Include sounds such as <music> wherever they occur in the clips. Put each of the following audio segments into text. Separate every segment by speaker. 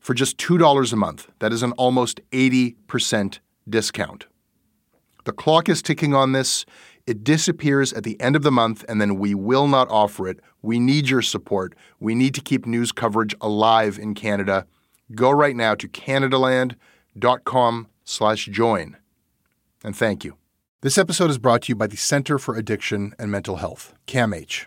Speaker 1: for just $2 a month. That is an almost 80% discount. The clock is ticking on this. It disappears at the end of the month, and then we will not offer it. We need your support. We need to keep news coverage alive in Canada. Go right now to canadaland.com slash join. And thank you. This episode is brought to you by the Center for Addiction and Mental Health, CAMH.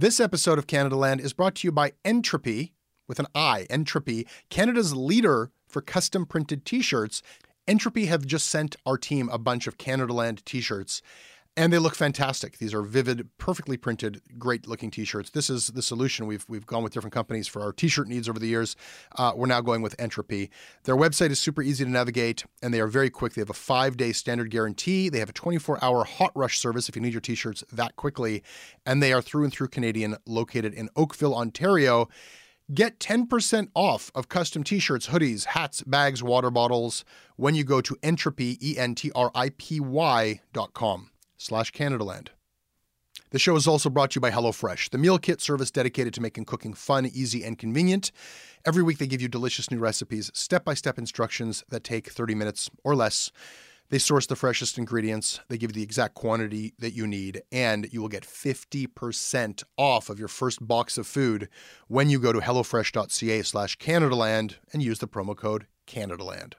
Speaker 1: This episode of Canada Land is brought to you by Entripy, with an I, Entripy, Canada's leader for custom printed t shirts. Entropy have just sent our team a bunch of Canada Land t shirts. And they look fantastic. These are vivid, perfectly printed, great-looking T-shirts. This is the solution. We've we've gone with different companies for our T-shirt needs over the years. Uh, we're now going with Entripy. Their website is super easy to navigate, and they are very quick. They have a five-day standard guarantee. They have a 24-hour hot rush service if you need your T-shirts that quickly, and they are through and through Canadian, located in Oakville, Ontario. Get 10% off of custom t-shirts, hoodies, hats, bags, water bottles when you go to entripy, E-N-T-R-I-P-Y dot com slash Canadaland. The show is also brought to you by HelloFresh, the meal kit service dedicated to making cooking fun, easy, and convenient. Every week they give you delicious new recipes, step-by-step instructions that take 30 minutes or less. They source the freshest ingredients, they give you the exact quantity that you need, and you will get 50% off of your first box of food when you go to hellofresh.ca slash Canadaland and use the promo code Canadaland.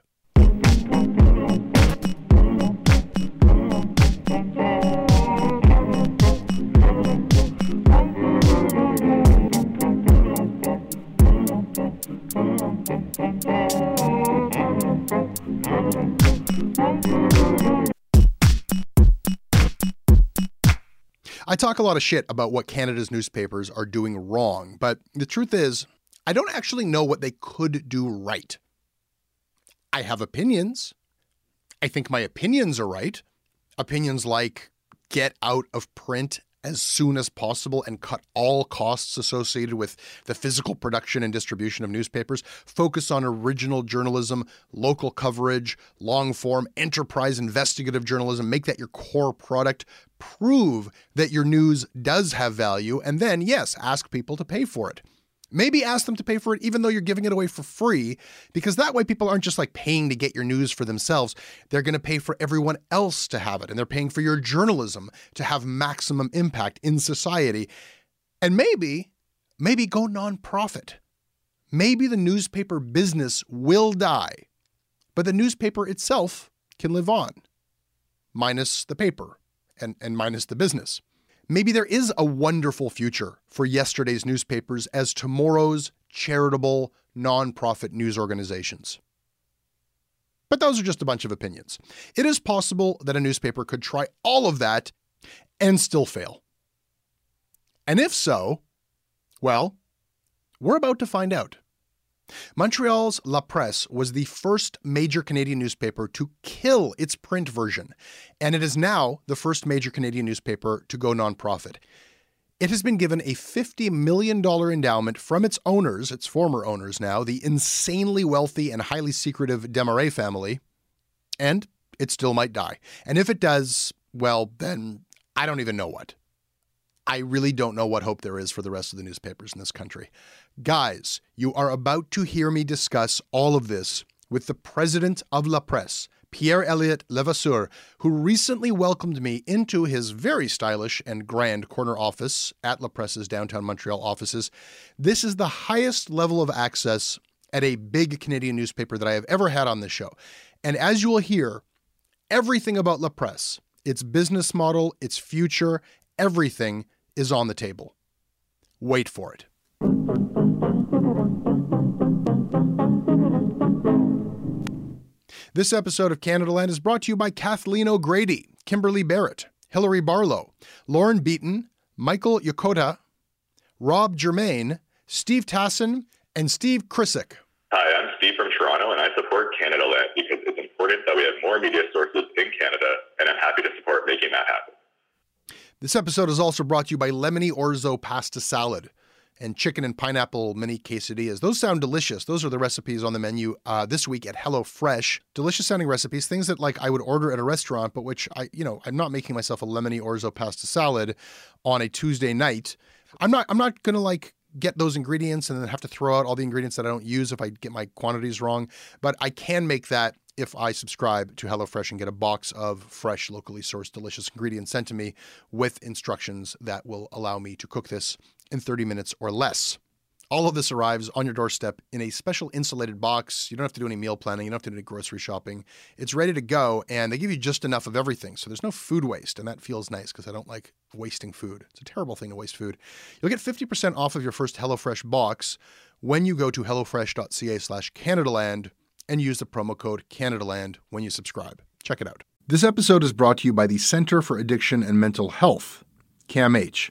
Speaker 1: Talk a lot of shit about what Canada's newspapers are doing wrong, but the truth is, I don't actually know what they could do right. I have opinions. I think my opinions are right. Opinions like get out of print as soon as possible and cut all costs associated with the physical production and distribution of newspapers. Focus on original journalism, local coverage, long form, enterprise investigative journalism. Make that your core product. Prove that your news does have value. And then, yes, ask people to pay for it. Maybe ask them to pay for it even though you're giving it away for free, because that way people aren't just like paying to get your news for themselves. They're going to pay for everyone else to have it, and they're paying for your journalism to have maximum impact in society. And maybe, maybe go nonprofit. Maybe the newspaper business will die, but the newspaper itself can live on, minus the paper and, and minus the business. Maybe there is a wonderful future for yesterday's newspapers as tomorrow's charitable, nonprofit news organizations. But those are just a bunch of opinions. It is possible that a newspaper could try all of that and still fail. And if so, well, we're about to find out. Montreal's La Presse was the first major Canadian newspaper to kill its print version, and it is now the first major Canadian newspaper to go nonprofit. It has been given a $50 million endowment from its owners, its former owners now, the insanely wealthy and highly secretive Desmarais family, and it still might die. And if it does, well, then I don't even know what. I really don't know what hope there is for the rest of the newspapers in this country. Guys, you are about to hear me discuss all of this with the president of La Presse, Pierre Elliott Levasseur, who recently welcomed me into his very stylish and grand corner office at La Presse's downtown Montreal offices. This is the highest level of access at a big Canadian newspaper that I have ever had on this show. And as you will hear, everything about La Presse, its business model, its future, everything is on the table. Wait for it. This episode of Canada Land is brought to you by Kathleen O'Grady, Kimberly Barrett, Hilary Barlow, Lauren Beaton, Michael Yokota, Rob Germain, Steve Tassin, and Steve Krisick.
Speaker 2: Hi, I'm Steve from Toronto, and I support Canadaland because it's important that we have more media sources in Canada, and I'm happy to support making that happen.
Speaker 1: This episode is also brought to you by Lemony Orzo Pasta Salad and chicken and pineapple mini quesadillas. Those sound delicious. Those are the recipes on the menu uh, this week at HelloFresh. Delicious sounding recipes, things that like I would order at a restaurant, but which I, you know, I'm not making myself a lemony orzo pasta salad on a Tuesday night. I'm not. I'm not gonna like get those ingredients and then have to throw out all the ingredients that I don't use if I get my quantities wrong. But I can make that if I subscribe to HelloFresh and get a box of fresh, locally sourced, delicious ingredients sent to me with instructions that will allow me to cook this in 30 minutes or less. All of this arrives on your doorstep in a special insulated box. You don't have to do any meal planning. You don't have to do any grocery shopping. It's ready to go, and they give you just enough of everything. So there's no food waste, and that feels nice because I don't like wasting food. It's a terrible thing to waste food. You'll get 50% off of your first HelloFresh box when you go to hellofresh.ca slash Canadaland and use the promo code CanadaLand when you subscribe. Check it out. This episode is brought to you by the Center for Addiction and Mental Health, CAMH.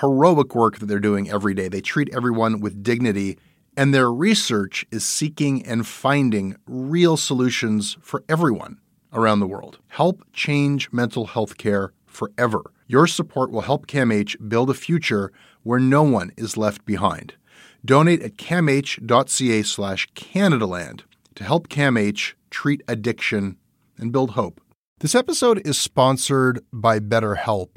Speaker 1: heroic work that they're doing every day. They treat everyone with dignity, and their research is seeking and finding real solutions for everyone around the world. Help change mental health care forever. Your support will help CAMH build a future where no one is left behind. Donate at camh.ca slash Canadaland to help CAMH treat addiction and build hope. This episode is sponsored by BetterHelp.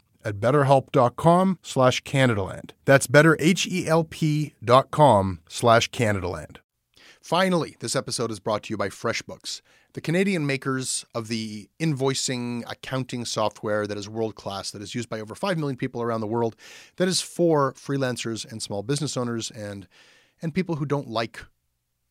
Speaker 1: at betterhelp.com slash Canadaland. That's betterhelp.com slash Canadaland. Finally, this episode is brought to you by FreshBooks, the Canadian makers of the invoicing accounting software that is world class, that is used by over 5 million people around the world, that is for freelancers and small business owners and, and people who don't like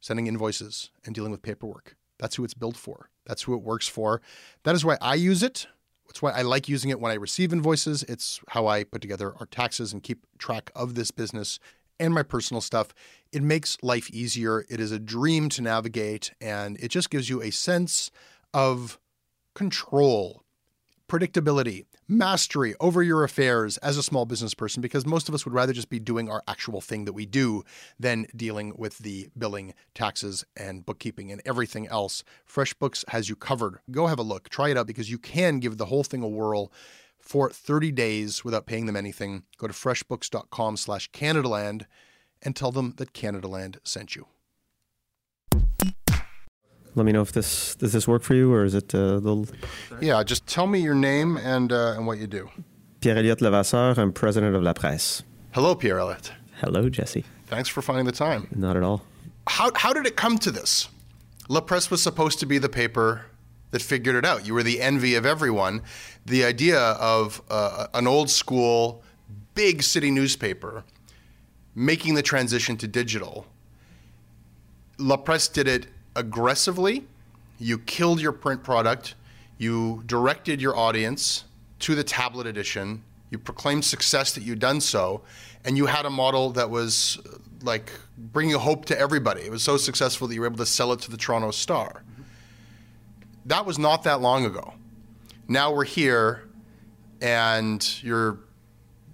Speaker 1: sending invoices and dealing with paperwork. That's who it's built for. That's who it works for. That is why I use it. That's why I like using it when I receive invoices. It's how I put together our taxes and keep track of this business and my personal stuff. It makes life easier. It is a dream to navigate, and it just gives you a sense of control, predictability, mastery over your affairs as a small business person because most of us would rather just be doing our actual thing that we do than dealing with the billing, taxes, and bookkeeping and everything else. FreshBooks has you covered. Go have a look, try it out because you can give the whole thing a whirl for 30 days without paying them anything. Go to freshbooks.com slash Canadaland and tell them that Canadaland sent you.
Speaker 3: Let me know if this does this work for you or is it uh, the
Speaker 1: Yeah, just tell me your name and uh, and what you do.
Speaker 3: Pierre Elliott Levasseur. I'm president of La Presse.
Speaker 1: Hello, Pierre Elliott.
Speaker 3: Hello, Jesse.
Speaker 1: Thanks for finding the time.
Speaker 3: Not at all.
Speaker 1: How how did it come to this? La Presse was supposed to be the paper that figured it out. You were the envy of everyone. The idea of uh, an old school, big city newspaper making the transition to digital. La Presse did it aggressively. You killed your print product. You directed your audience to the tablet edition. You proclaimed success that you'd done so. And you had a model that was like bringing hope to everybody. It was so successful that you were able to sell it to the Toronto Star. That was not that long ago. Now we're here and you're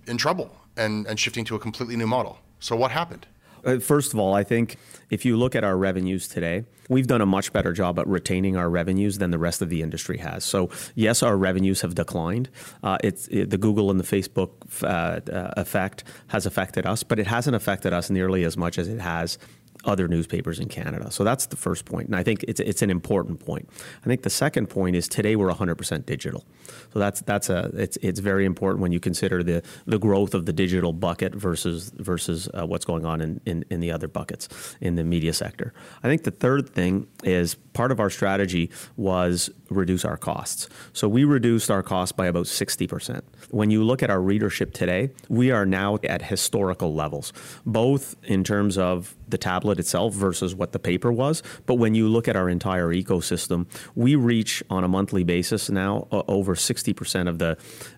Speaker 1: in trouble and, and shifting to a completely new model. So, what happened?
Speaker 3: Uh, first of all, I think if you look at our revenues today, we've done a much better job at retaining our revenues than the rest of the industry has. So, yes, our revenues have declined. Uh, it's it, the Google and the Facebook uh, uh, effect has affected us, but it hasn't affected us nearly as much as it has other newspapers in Canada. So that's the first point, and I think it's it's an important point. I think the second point is today we're 100% digital. So that's that's a it's it's very important when you consider the the growth of the digital bucket versus versus uh, what's going on in, in in the other buckets in the media sector. I think the third thing is part of our strategy was reduce our costs. So we reduced our costs by about 60%. When you look at our readership today, we are now at historical levels, both in terms of the tablet itself versus what the paper was. But when you look at our entire ecosystem, we reach on a monthly basis now uh, over 60% of the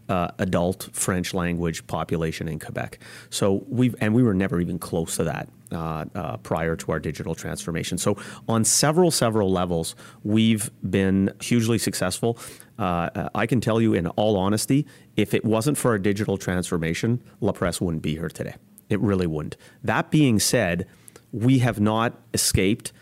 Speaker 3: uh, adult French language population in Quebec. So we've, and we were never even close to that. Uh, uh, prior to our digital transformation. So, on several, several levels, we've been hugely successful. Uh, I can tell you, in all honesty, if it wasn't for our digital transformation, La Presse wouldn't be here today. It really wouldn't. That being said, we have not escaped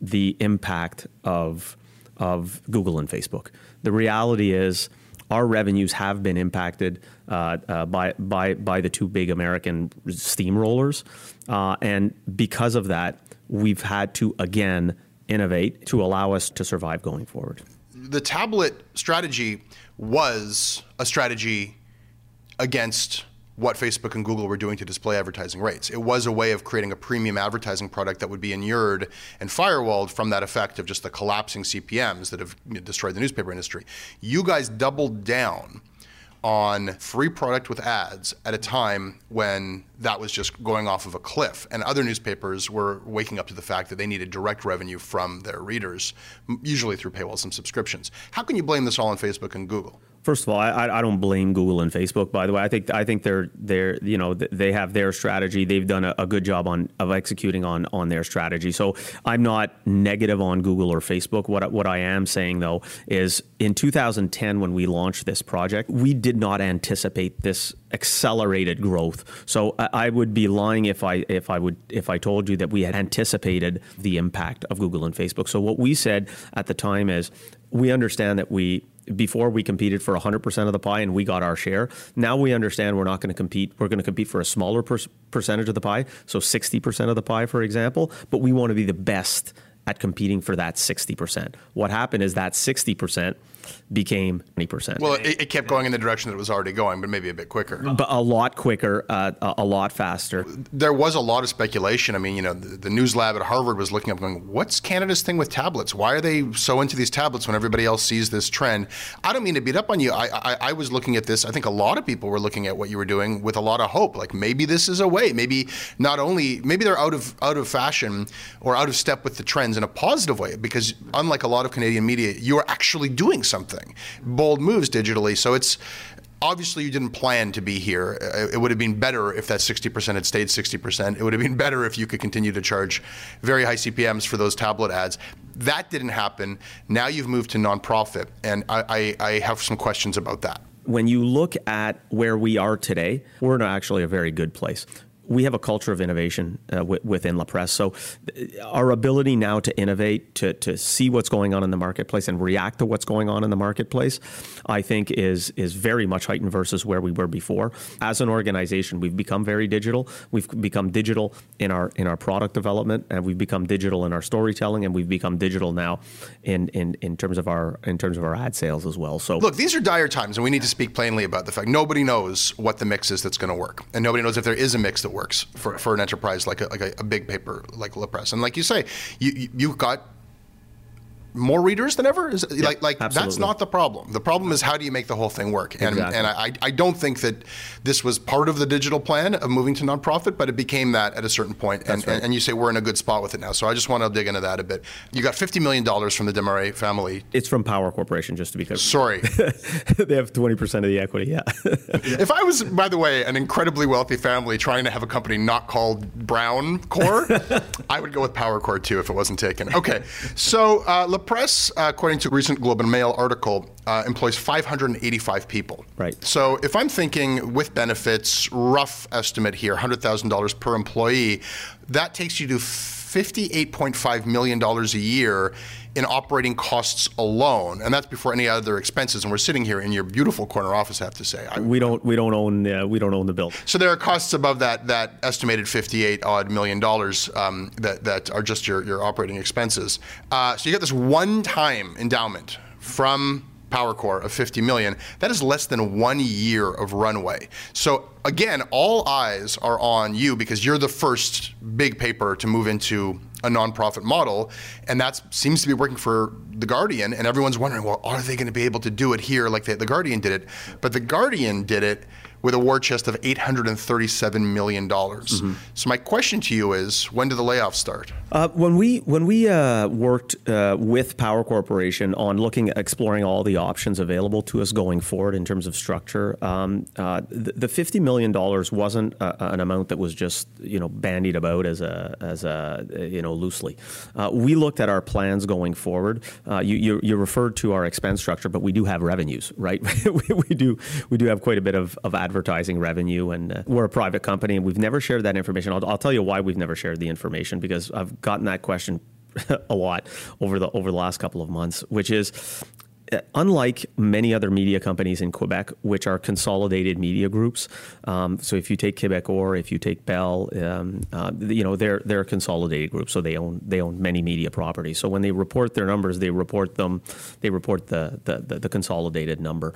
Speaker 3: the impact of of Google and Facebook. The reality is our revenues have been impacted uh, uh, by by by the two big American steamrollers, uh, and because of that, we've had to again innovate to allow us to survive going forward.
Speaker 1: The tablet strategy was a strategy against what Facebook and Google were doing to display advertising rates. It was a way of creating a premium advertising product that would be inured and firewalled from that effect of just the collapsing CPMs that have destroyed the newspaper industry. You guys doubled down on free product with ads at a time when that was just going off of a cliff. And other newspapers were waking up to the fact that they needed direct revenue from their readers, usually through paywalls and subscriptions. How can you blame this all on Facebook and Google?
Speaker 3: First of all, I, I don't blame Google and Facebook. By the way, I think I think they're they're you know they have their strategy. They've done a, a, good job on of executing on on their strategy. So I'm not negative on Google or Facebook. What what I am saying though is in 2010 when we launched this project, we did not anticipate this accelerated growth. So I, I would be lying if I if I would if I told you that we had anticipated the impact of Google and Facebook. So what we said at the time is we understand that we before we competed for 100% of the pie and we got our share. Now we understand we're not going to compete. We're going to compete for a smaller per- percentage of the pie, so 60% of the pie, for example, but we want to be the best at competing for that 60%. What happened is that 60% became 20%.
Speaker 1: Well, it, it, kept going in the direction that it was already going, but maybe a bit quicker.
Speaker 3: But a lot quicker, uh, a lot faster.
Speaker 1: There was a lot of speculation. I mean, you know, the, the, news lab at Harvard was looking up going, what's Canada's thing with tablets? Why are they so into these tablets when everybody else sees this trend? I don't mean to beat up on you. I, I, I was looking at this. I think a lot of people were looking at what you were doing with a lot of hope. Like maybe this is a way. Maybe not only, maybe they're out of, out of fashion or out of step with the trends in a positive way because unlike a lot of Canadian media, you are actually doing something. Bold moves digitally. So it's obviously you didn't plan to be here. Uh, it would have been better if that 60% had stayed 60%. It would have been better if you could continue to charge very high CPMs for those tablet ads. That didn't happen. Now you've moved to nonprofit, and I, I, I have some questions about that.
Speaker 3: When you look at where we are today, we're in actually a very good place we have a culture of innovation uh, w- within La Presse. So, uh, our ability now to innovate, to, to see what's going on in the marketplace and react to what's going on in the marketplace, I think is is very much heightened versus where we were before. As an organization, we've become very digital. We've become digital in our in our product development, and we've become digital in our storytelling, and we've become digital now in in, in terms of our in terms of our ad sales as well. So,
Speaker 1: look, these are dire times, and we need to speak plainly about the fact nobody knows what the mix is that's going to work, and nobody knows if there is a mix that works for, for an enterprise like a, like a, a big paper like La Presse. And like you say, you, you've got more readers than ever? Is it, yeah, like like absolutely. that's not the problem. The problem is how do you make the whole thing work? And exactly. and I I don't think that this was part of the digital plan of moving to nonprofit, but it became that at a certain point. And, right. and, and you say we're in a good spot with it now. So I just want to dig into that a bit. You got fifty million dollars from the Desmarais family.
Speaker 3: It's from Power Corporation, just to be clear.
Speaker 1: Sorry, <laughs>
Speaker 3: they have twenty percent of the equity. Yeah. <laughs>
Speaker 1: if I was, by the way, an incredibly wealthy family trying to have a company not called Brown Core, <laughs> I would go with Power Core too if it wasn't taken. Okay, so uh, press, uh, according to a recent Globe and Mail article, uh, employs 585 people.
Speaker 3: Right.
Speaker 1: So if I'm thinking with benefits, rough estimate here, $100,000 per employee, that takes you to $58.5 million a year in operating costs alone, and that's before any other expenses. And we're sitting here in your beautiful corner office. I have to say,
Speaker 3: I, we don't we don't own uh, we don't own the building.
Speaker 1: So there are costs above that that estimated fifty eight odd million dollars um, that that are just your your operating expenses. Uh, so you get this one time endowment from PowerCore of 50 million, that is less than one year of runway. So again, all eyes are on you because you're the first big paper to move into a nonprofit model, and that seems to be working for the Guardian. And everyone's wondering, well, are they going to be able to do it here like the, the Guardian did it? But the Guardian did it with a war chest of $837 million. Mm-hmm. So my question to you is, when do the layoffs start?
Speaker 3: Uh, when we when we uh, worked uh, with Power Corporation on looking at exploring all the options available to us going forward in terms of structure, um, uh, the, the, $50 million wasn't a, an amount that was just you know bandied about as a as a you know loosely. Uh, we looked at our plans going forward. Uh, you, you, you referred to our expense structure, but we do have revenues, right? <laughs> we, we, do we do have quite a bit of, of advertising advertising revenue, and uh, we're a private company, and we've never shared that information. I'll, I'll tell you why we've never shared the information because I've gotten that question <laughs> a lot over the over the last couple of months, which is uh, unlike many other media companies in Quebec, which are consolidated media groups, um, so if you take Quebecor or if you take Bell, um, uh, you know they're they're a consolidated group, so they own they own many media properties. So when they report their numbers, they report them, they report the the, the, the consolidated number.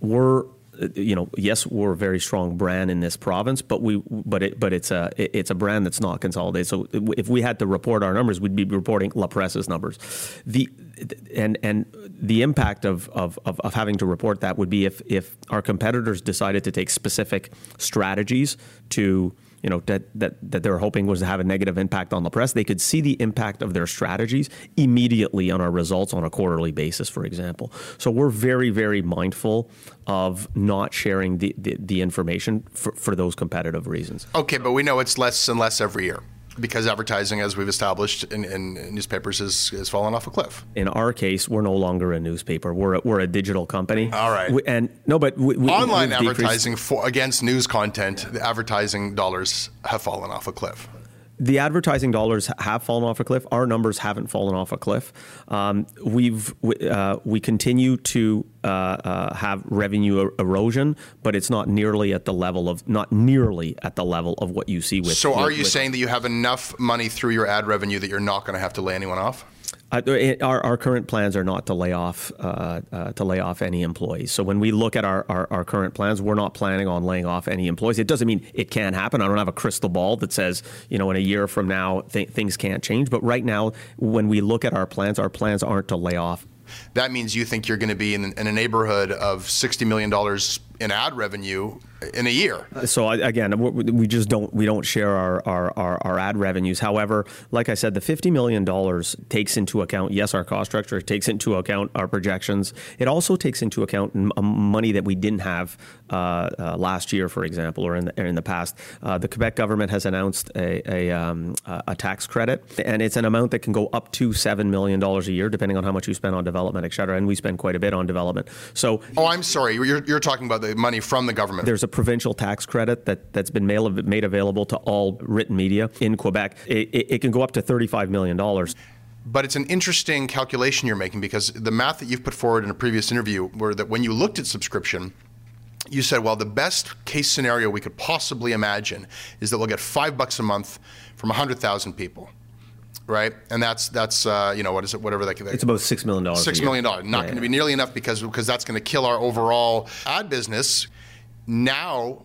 Speaker 3: We're Uh, you know, yes, we're a very strong brand in this province, but we, but it, but it's a, it's a brand that's not consolidated. So if we had to report our numbers, we'd be reporting La Presse's numbers. The, and and the impact of, of, of, of having to report that would be if if our competitors decided to take specific strategies to you know that, that that they were hoping was to have a negative impact on the press. they could see the impact of their strategies immediately on our results on a quarterly basis, for example. So we're very very mindful of not sharing the the, the information for, for those competitive reasons.
Speaker 1: Okay, but we know it's less and less every year because advertising, as we've established in, in, newspapers, is, is fallen off a cliff.
Speaker 3: In our case, we're no longer a newspaper. We're a, we're a digital company.
Speaker 1: All right.
Speaker 3: We, and no, but we, we,
Speaker 1: online advertising for, against news content, the advertising dollars have fallen off a cliff
Speaker 3: the advertising dollars have fallen off a cliff. Our numbers haven't fallen off a cliff. Um, we've uh, we continue to uh, uh, have revenue er, erosion, but it's not nearly at the level of not nearly at the level of what you see with.
Speaker 1: So,
Speaker 3: with,
Speaker 1: are you
Speaker 3: with,
Speaker 1: saying that you have enough money through your ad revenue that you're not going to have to lay anyone off?
Speaker 3: Uh, it, our, our current plans are not to lay off uh, uh, to lay off any employees. So when we look at our, our, our, current plans, we're not planning on laying off any employees. It doesn't mean it can't happen. I don't have a crystal ball that says you know in a year from now th- things can't change. But right now, when we look at our plans, our plans aren't to lay off.
Speaker 1: That means you think you're going to be in, in a neighborhood of sixty million dollars in ad revenue in a year.
Speaker 3: So again, we just don't we don't share our, our, our, our, ad revenues. However, like I said, the fifty million dollars takes into account yes our cost structure. It takes into account our projections. It also takes into account money that we didn't have uh, uh, last year, for example, or in the, or in the past. Uh, the Quebec government has announced a a, um, a, tax credit, and it's an amount that can go up to seven million dollars a year, depending on how much you spend on development, et cetera. And we spend quite a bit on development. So,
Speaker 1: oh, I'm sorry, you're, you're talking about the money from the government.
Speaker 3: There's a provincial tax credit that, that's been made available to all written media in Quebec. It, it, it can go up to $35 million.
Speaker 1: But it's an interesting calculation you're making because the math that you've put forward in a previous interview were that when you looked at subscription, you said, well, the best case scenario we could possibly imagine is that we'll get five bucks a month from 100,000 people right? And that's that's uh, you know what is it? Whatever that. Can.
Speaker 3: It's about six million dollars.
Speaker 1: Six million dollars. Not yeah, going to be nearly enough because because that's going to kill our overall ad business. Now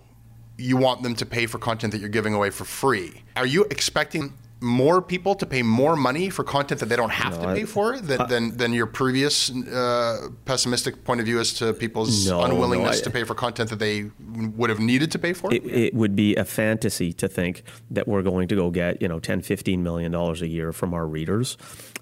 Speaker 1: you want them to pay for content that you're giving away for free. Are you expecting more people to pay more money for content that they don't have no, to pay I, for than, uh, than, than, your previous uh, pessimistic point of view as to people's no, unwillingness no, I, to pay for content that they would have needed to pay for?
Speaker 3: It, it, would be a fantasy to think that we're going to go get, you know, 10, 15 million dollars a year from our readers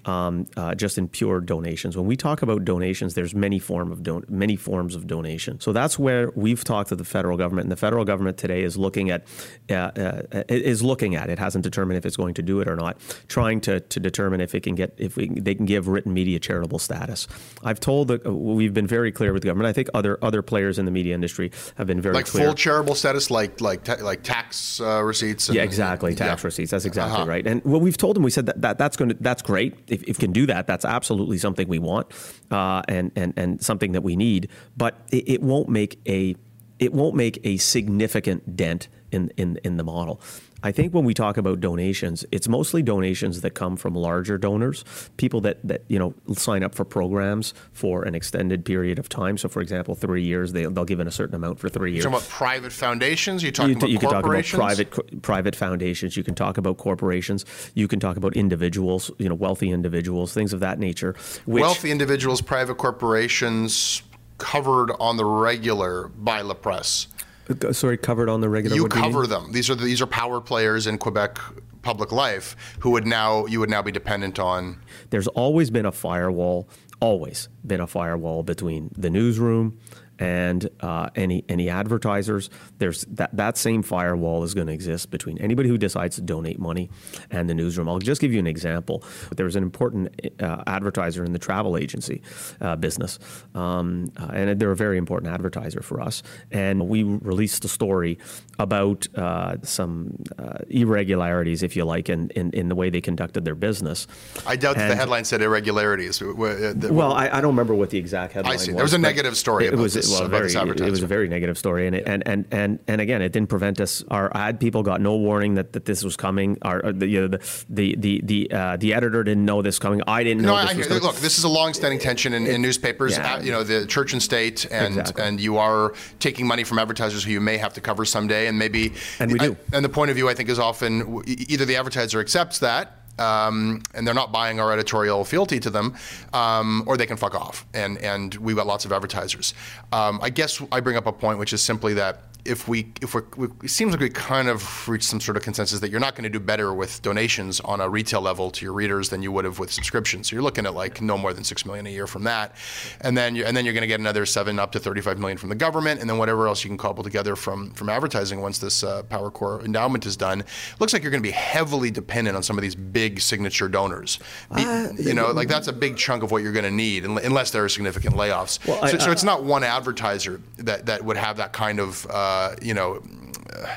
Speaker 3: um, uh, just in pure donations. When we talk about donations, there's many form of don- many forms of donation. So that's where we've talked to the federal government, and the federal government today is looking at uh, uh, is looking at it hasn't determined if it's going to do it or not, trying to, to determine if it can get if we, they can give written media charitable status. I've told that we've been very clear with the government. I think other other players in the media industry have been very
Speaker 1: like
Speaker 3: clear.
Speaker 1: full charitable status, like like ta- like tax uh, receipts.
Speaker 3: And, yeah, exactly, tax yeah. receipts. That's exactly uh-huh. right. And what we've told them, we said that, that that's going to that's great if, if can do that, that's absolutely something we want uh, and, and, and something that we need. But it, it won't make a it won't make a significant dent in, in, in the model. I think when we talk about donations, it's mostly donations that come from larger donors, people that, that you know sign up for programs for an extended period of time. So, for example, three years, they, they'll give in a certain amount for three years.
Speaker 1: You're talking about private foundations? You're talking you, about you
Speaker 3: can talk about private private foundations. You can talk about corporations. You can talk about individuals, you know, wealthy individuals, things of that nature.
Speaker 1: Which, wealthy individuals, private corporations, covered on the regular by La Presse.
Speaker 3: Uh, sorry, covered on the regular.
Speaker 1: You cover them. These are the, these are power players in Quebec public life who would now you would now be dependent on.
Speaker 3: There's always been a firewall. Always been a firewall between the newsroom and uh, any any advertisers. There's that that same firewall is going to exist between anybody who decides to donate money and the newsroom. I'll just give you an example. There was an important uh, advertiser in the travel agency uh, business, um, uh, and they're a very important advertiser for us. And we released a story about uh, some uh, irregularities, if you like, in, in, in the way they conducted their business.
Speaker 1: I doubt that the headline said irregularities.
Speaker 3: Well, I, I, don't remember what the exact headline I see.
Speaker 1: Was, there was a negative story. It was this,
Speaker 3: well, very, it was a very negative story, and, it, and and and and again, it didn't prevent us. Our ad people got no warning that, that this was coming. Our uh, the you know, the the the the, uh, the, editor didn't know this coming. I didn't know. No, I,
Speaker 1: look, this is a long-standing tension in, in newspapers. Yeah. you know, the church and state, and exactly. and you are taking money from advertisers who you may have to cover someday, and maybe
Speaker 3: and we do.
Speaker 1: and the point of view, I think, is often either the advertiser accepts that um, and they're not buying our editorial fealty to them, um, or they can fuck off. And and we've got lots of advertisers. Um, I guess I bring up a point, which is simply that if we if we, it seems like we kind of reached some sort of consensus that you're not going to do better with donations on a retail level to your readers than you would have with subscriptions. So you're looking at like no more than six million a year from that, and then you and then you're going to get another seven up to 35 million from the government, and then whatever else you can cobble together from from advertising once this uh, Power Core endowment is done. Looks like you're going to be heavily dependent on some of these big signature donors. Uh, you know, like that's a big chunk of what you're going to need, unless there are significant layoffs. Well, so, I, so, it's not one advertiser that that would have that kind of uh, you know,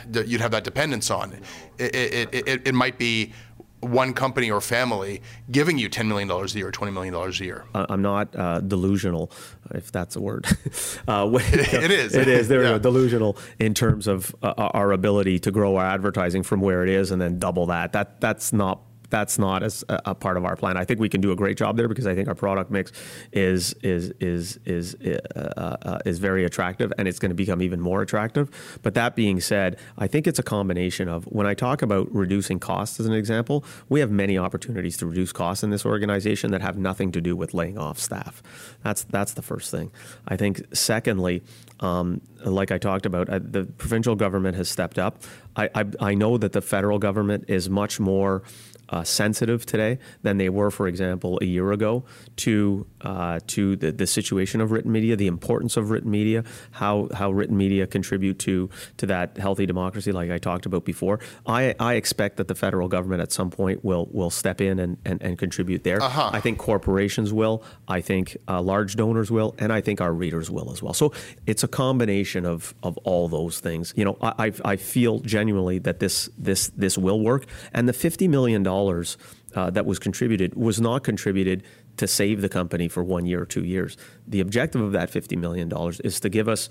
Speaker 1: that you'd have that dependence on. It, it, it, it might be one company or family giving you $10 million a year or $20 million a year.
Speaker 3: I'm not uh, delusional, if that's a word. <laughs>
Speaker 1: uh, <laughs> it is.
Speaker 3: It is. They're <laughs> yeah. delusional in terms of uh, our ability to grow our advertising from where it is and then double that. That That's not that's not as a, a, part of our plan. I think we can do a great job there because I think our product mix is is is is uh, uh, is very attractive, and it's going to become even more attractive. But that being said, I think it's a combination of when I talk about reducing costs as an example, we have many opportunities to reduce costs in this organization that have nothing to do with laying off staff. That's that's the first thing. I think secondly, um, like I talked about, uh, the provincial government has stepped up. I, I, I know that the federal government is much more uh, sensitive today than they were, for example, a year ago to uh, to the, the situation of written media, the importance of written media, how how written media contribute to to that healthy democracy, like I talked about before. I, I expect that the federal government at some point will will step in and, and, and contribute there.
Speaker 1: Uh-huh.
Speaker 3: I think corporations will. I think uh, large donors will, and I think our readers will as well. So it's a combination of of all those things. You know, I I feel genuinely that this this this will work, and the fifty million dollars dollars uh, that was contributed was not contributed to save the company for one year or two years. The objective of that $50 million is to give us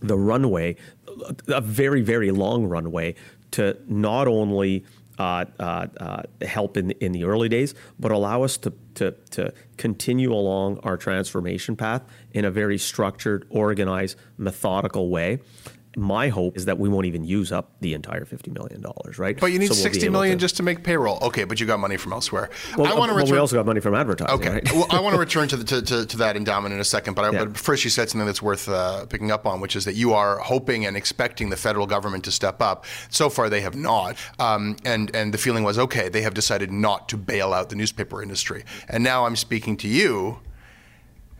Speaker 3: the runway, a very, very long runway, to not only uh, uh, uh, help in, in the early days, but allow us to, to, to continue along our transformation path in a very structured, organized, methodical way my hope is that we won't even use up the entire fifty million dollars, right?
Speaker 1: But you need so we'll sixty million to, just to make payroll. Okay, but you got money from elsewhere.
Speaker 3: Well, I want to return. Well, we also got money from advertising.
Speaker 1: Okay,
Speaker 3: right?
Speaker 1: well, I want to <laughs> return to, the, to, to, to, that endowment in a second. But, I, yeah. but, first, you said something that's worth uh, picking up on, which is that you are hoping and expecting the federal government to step up. So far, they have not, um, and and the feeling was okay. They have decided not to bail out the newspaper industry, and now I'm speaking to you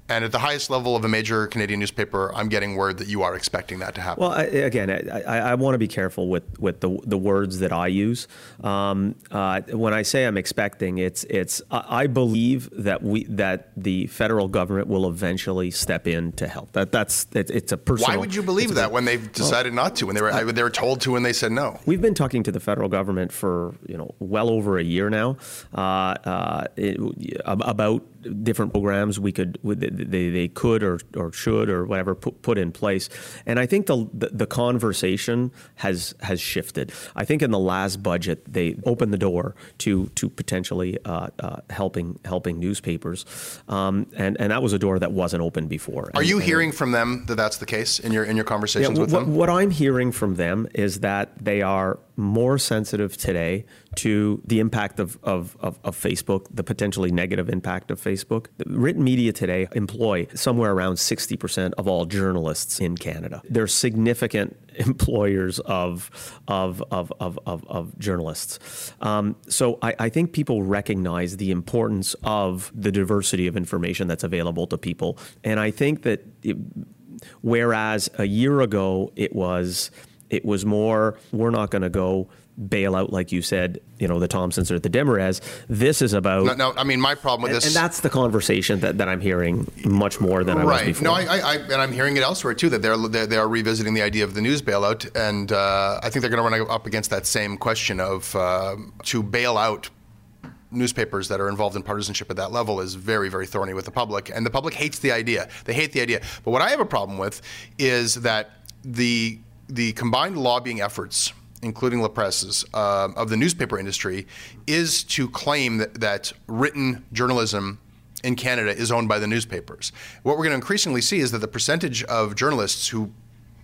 Speaker 1: and at the highest level of a major Canadian newspaper, I'm getting word that you are expecting that to happen.
Speaker 3: Well, I, again, I, I, want to be careful with, with the, the words that I use. Um, uh, when I say I'm expecting, it's it's I believe that we that the federal government will eventually step in to help. That that's it, it's a personal.
Speaker 1: Why would you believe that when they've decided well, not to? When they were they were told to and they said no.
Speaker 3: We've been talking to the federal government for you know well over a year now uh, uh, it, about different programs we could they, they could or, or should or whatever put, put in place. And I think the, the, the conversation has has shifted. I think in the last budget they opened the door to to potentially uh, uh, helping helping newspapers, um, and and that was a door that wasn't open before.
Speaker 1: Are
Speaker 3: and,
Speaker 1: you hearing from them that that's the case in your in your conversations
Speaker 3: yeah,
Speaker 1: with
Speaker 3: what,
Speaker 1: them?
Speaker 3: What I'm hearing from them is that they are more sensitive today to the impact of, of, of, of, Facebook, the potentially negative impact of Facebook. Written media today employ somewhere around 60% of all journalists in Canada. They're significant <laughs> employers of, of, of, of, of, of journalists. Um, so I, I think people recognize the importance of the diversity of information that's available to people. And I think that it, whereas a year ago it was it was more, we're not going to go bail out, like you said, you know, the Thomsons or the Desmarais. This is about.
Speaker 1: No, no, I mean, my problem with
Speaker 3: and,
Speaker 1: this.
Speaker 3: And that's the conversation that, that I'm hearing much more than I
Speaker 1: right.
Speaker 3: was before.
Speaker 1: No, I, I, and I'm hearing it elsewhere too that they're, they're, they are revisiting the idea of the news bailout. And uh, I think they're going to run up against that same question of uh, to bail out newspapers that are involved in partisanship at that level is very, very thorny with the public. And the public hates the idea. They hate the idea. But what I have a problem with is that the the combined lobbying efforts, including La Presse's, uh, of the newspaper industry, is to claim that, that written journalism in Canada is owned by the newspapers. What we're going to increasingly see is that the percentage of journalists who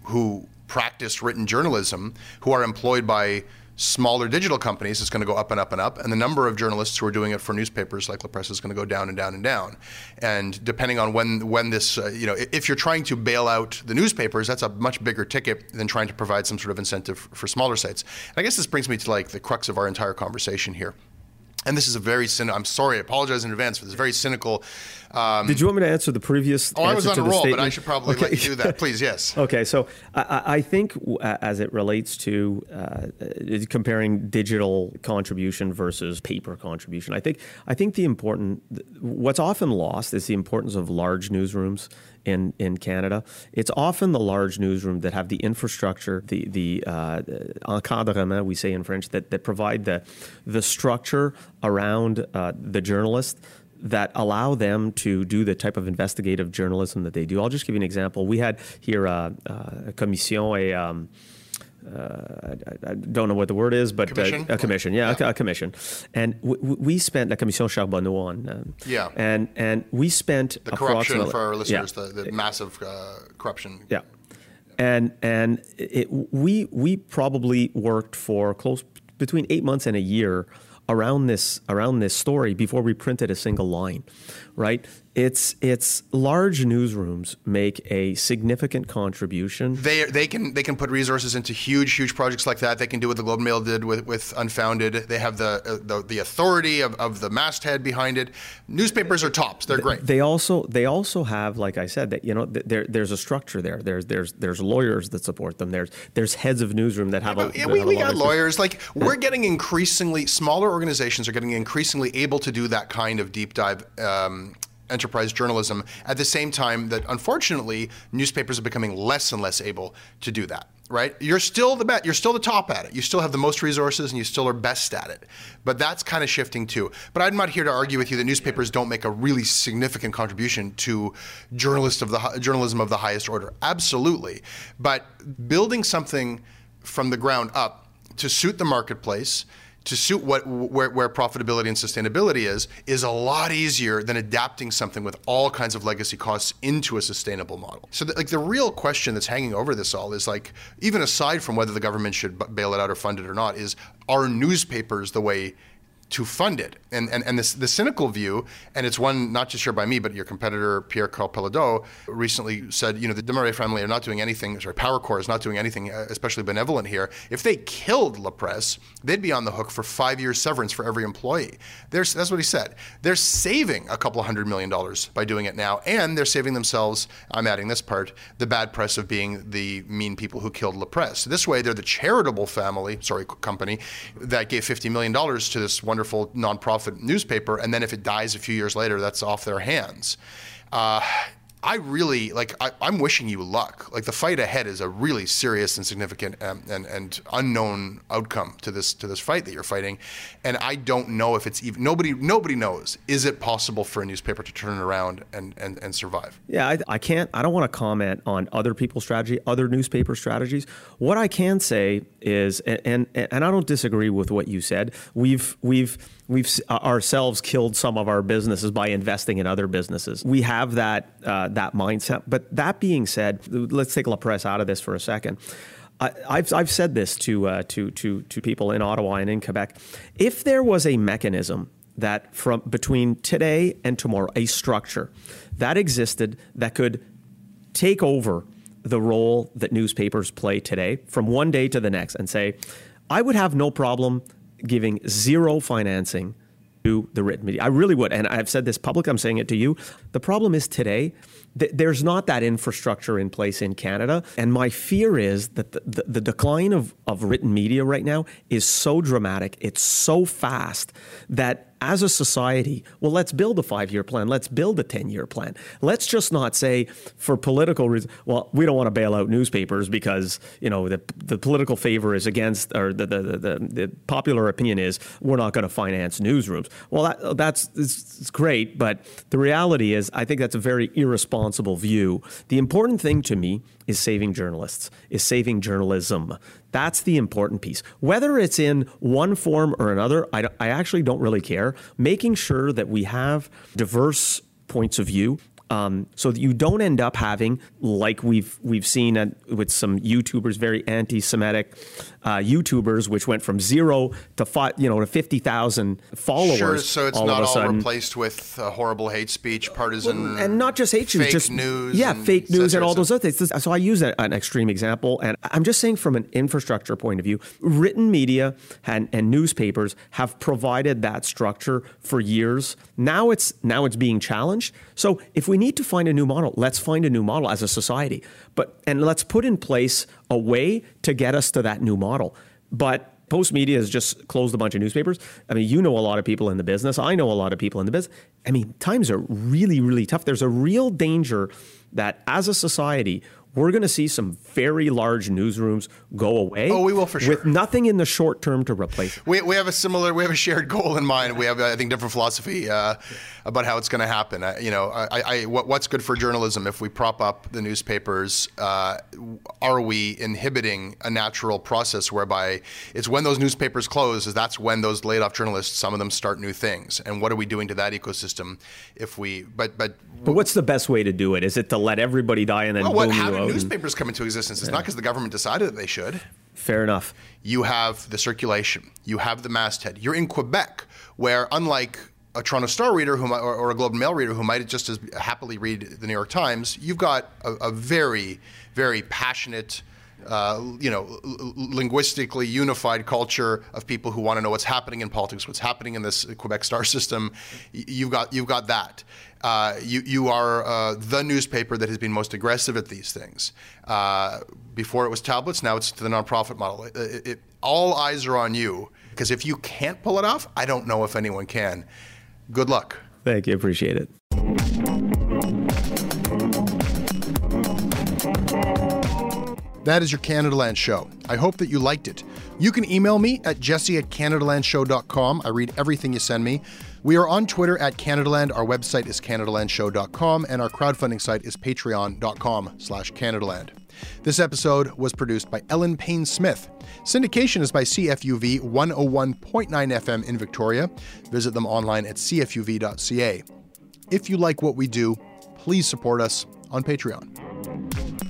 Speaker 1: who practice written journalism, who are employed by smaller digital companies, it's going to go up and up and up. And the number of journalists who are doing it for newspapers like La Presse is going to go down and down and down. And depending on when when this, uh, you know, if you're trying to bail out the newspapers, that's a much bigger ticket than trying to provide some sort of incentive for smaller sites. And I guess this brings me to like the crux of our entire conversation here and this is a very cynical. I'm sorry, I apologize in advance for this very cynical.
Speaker 3: Um, Did you want me to answer the previous?
Speaker 1: Oh, I was on
Speaker 3: a
Speaker 1: roll,
Speaker 3: statement?
Speaker 1: but I should probably okay. let you do that, please. <laughs> Yes.
Speaker 3: okay, so I, I think as it relates to uh, uh, comparing digital contribution versus paper contribution, I think I think the important what's often lost is the importance of large newsrooms in, in Canada. It's often the large newsroom that have the infrastructure, the the uh, encadrement we say in French that that provide the the structure around uh, the journalist that allow them to do the type of investigative journalism that they do. I'll just give you an example. We had here uh, uh, a commission, a um, uh, I, I, don't know what the word is, but
Speaker 1: commission?
Speaker 3: Uh, a commission, yeah, yeah. A, a, commission. And w- we spent la commission Charbonneau on, um,
Speaker 1: yeah,
Speaker 3: and and we spent
Speaker 1: the corruption for our listeners, yeah. the, the massive uh, corruption,
Speaker 3: yeah, and and it, we we probably worked for close between eight months and a year around this around this story before we printed a single line, right? It's it's large newsrooms make a significant contribution.
Speaker 1: They they can they can put resources into huge huge projects like that. They can do what the Globe Mail did with, with Unfounded. They have the uh, the, the authority of, of the masthead behind it. Newspapers are tops. They're great.
Speaker 3: They also they also have like I said that you know there there's a structure there. There's there's there's lawyers that support them. There's there's heads of newsroom that have
Speaker 1: yeah,
Speaker 3: a
Speaker 1: yeah, we, we got lawyers. Like we're getting increasingly smaller organizations are getting increasingly able to do that kind of deep dive. Um, enterprise journalism at the same time that unfortunately newspapers are becoming less and less able to do that right? You're still the bet you're still the top at it. You still have the most resources and you still are best at it. But that's kind of shifting too. But i'm not here to argue with you that newspapers don't make a really significant contribution to journalist of the journalism of the highest order. Absolutely. But building something from the ground up to suit the marketplace to suit what where, where, profitability and sustainability is is a lot easier than adapting something with all kinds of legacy costs into a sustainable model. So the, like the real question that's hanging over this all is like even aside from whether the government should bail it out or fund it or not is are newspapers the way to fund it. And, and, and this, the cynical view, and it's one not just shared by me, but your competitor, Pierre Karl Péladeau, recently said, you know, the Desmarais family are not doing anything, sorry, Power Corp is not doing anything uh, especially benevolent here. If they killed La Presse, they'd be on the hook for five years severance for every employee. That's what he said. They're saving a couple hundred million dollars by doing it now, and they're saving themselves, I'm adding this part, the bad press of being the mean people who killed La Presse. This way, they're the charitable family, sorry, company, that gave $50 million to this wonderful wonderful nonprofit newspaper, and then if it dies a few years later, that's off their hands. Uh, I really like. I, am wishing you luck. Like the fight ahead is a really serious and significant um, and and unknown outcome to this to this fight that you're fighting, and I don't know if it's even nobody nobody knows. Is it possible for a newspaper to turn around and and, and survive?
Speaker 3: Yeah, I, I can't. I don't want to comment on other people's strategy, other newspaper strategies. What I can say is, and and, and I don't disagree with what you said. We've we've we've ourselves killed some of our businesses by investing in other businesses. We have that uh, that mindset. But that being said, let's take La Presse out of this for a second. I, have I've said this to, uh, to to to people in Ottawa and in Quebec. If there was a mechanism that from between today and tomorrow, a structure that existed that could take over the role that newspapers play today from one day to the next and say, I would have no problem giving zero financing to the written media. I really would. And I've said this public, I'm saying it to you. The problem is today, th- there's not that infrastructure in place in Canada. And my fear is that the, the, the decline of, of written media right now is so dramatic, it's so fast that as a society, well, let's build a five year plan. Let's build a 10 year plan. Let's just not say for political reasons, well, we don't want to bail out newspapers because, you know, the, the political favor is against, or the, the, the, the popular opinion is we're not going to finance newsrooms. Well, that, that's it's, it's great, but the reality is I think that's a very irresponsible view. The important thing to me is saving journalists, is saving journalism. That's the important piece. Whether it's in one form or another, I, I actually don't really care. Making sure that we have diverse points of view um, so that you don't end up having, like we've we've seen with some YouTubers, very anti-Semitic uh, YouTubers, which went from zero to five, you know, to fifty thousand followers.
Speaker 1: Sure, so it's
Speaker 3: all
Speaker 1: not
Speaker 3: all
Speaker 1: sudden. replaced with uh, horrible hate speech, partisan,
Speaker 3: well, and not just hate speech, just
Speaker 1: news,
Speaker 3: yeah, fake news, and all those other things. So I use an extreme example, and I'm just saying from an infrastructure point of view, written media and, and newspapers have provided that structure for years. Now it's now it's being challenged. So if we need to find a new model. Let's find a new model as a society. But and let's put in place a way to get us to that new model. But Postmedia has just closed a bunch of newspapers. I mean, you know a lot of people in the business. I know a lot of people in the business. I mean, times are really, really tough. There's a real danger that as a society, we're going to see some very large newsrooms go away.
Speaker 1: Oh, we will for sure.
Speaker 3: With nothing in the short term to replace it.
Speaker 1: We, we have a similar, we have a shared goal in mind. We have, I think, different philosophy uh, about how it's going to happen. Uh, you know, I, I, what, what's good for journalism if we prop up the newspapers? Uh, are we inhibiting a natural process whereby it's when those newspapers close, is that's when those laid off journalists, some of them start new things. And what are we doing to that ecosystem if we, but, but,
Speaker 3: but what's the best way to do it? Is it to let everybody die and then
Speaker 1: well,
Speaker 3: boom
Speaker 1: what,
Speaker 3: you
Speaker 1: how
Speaker 3: out?
Speaker 1: did
Speaker 3: and-
Speaker 1: newspapers come into existence? It's not because the government decided that they should.
Speaker 3: Fair enough.
Speaker 1: you have the circulation, you have the masthead. You're in Quebec, where unlike a Toronto Star reader who might, or, or a Globe and Mail reader who might just as happily read the New York Times, you've got a, a very, very passionate, uh, you know, l- linguistically unified culture of people who want to know what's happening in politics, what's happening in this Quebec star system. You've got you've got that. Uh, you you are uh, the newspaper that has been most aggressive at these things. Uh, before it was tablets, now it's to the nonprofit model. It, it, it- all eyes are on you because if you can't pull it off, I don't know if anyone can. Good luck.
Speaker 3: Thank you. Appreciate it.
Speaker 1: That is your Canadaland show. I hope that you liked it. You can email me at jesse at canadalandshow.com. I read everything you send me. We are on Twitter at Canadaland. Our website is canadalandshow.com, and our crowdfunding site is patreon.com slash Canadaland. This episode was produced by Ellen Payne Smith. Syndication is by CFUV 101.9 FM in Victoria. Visit them online at cfuv.ca. If you like what we do, please support us on Patreon.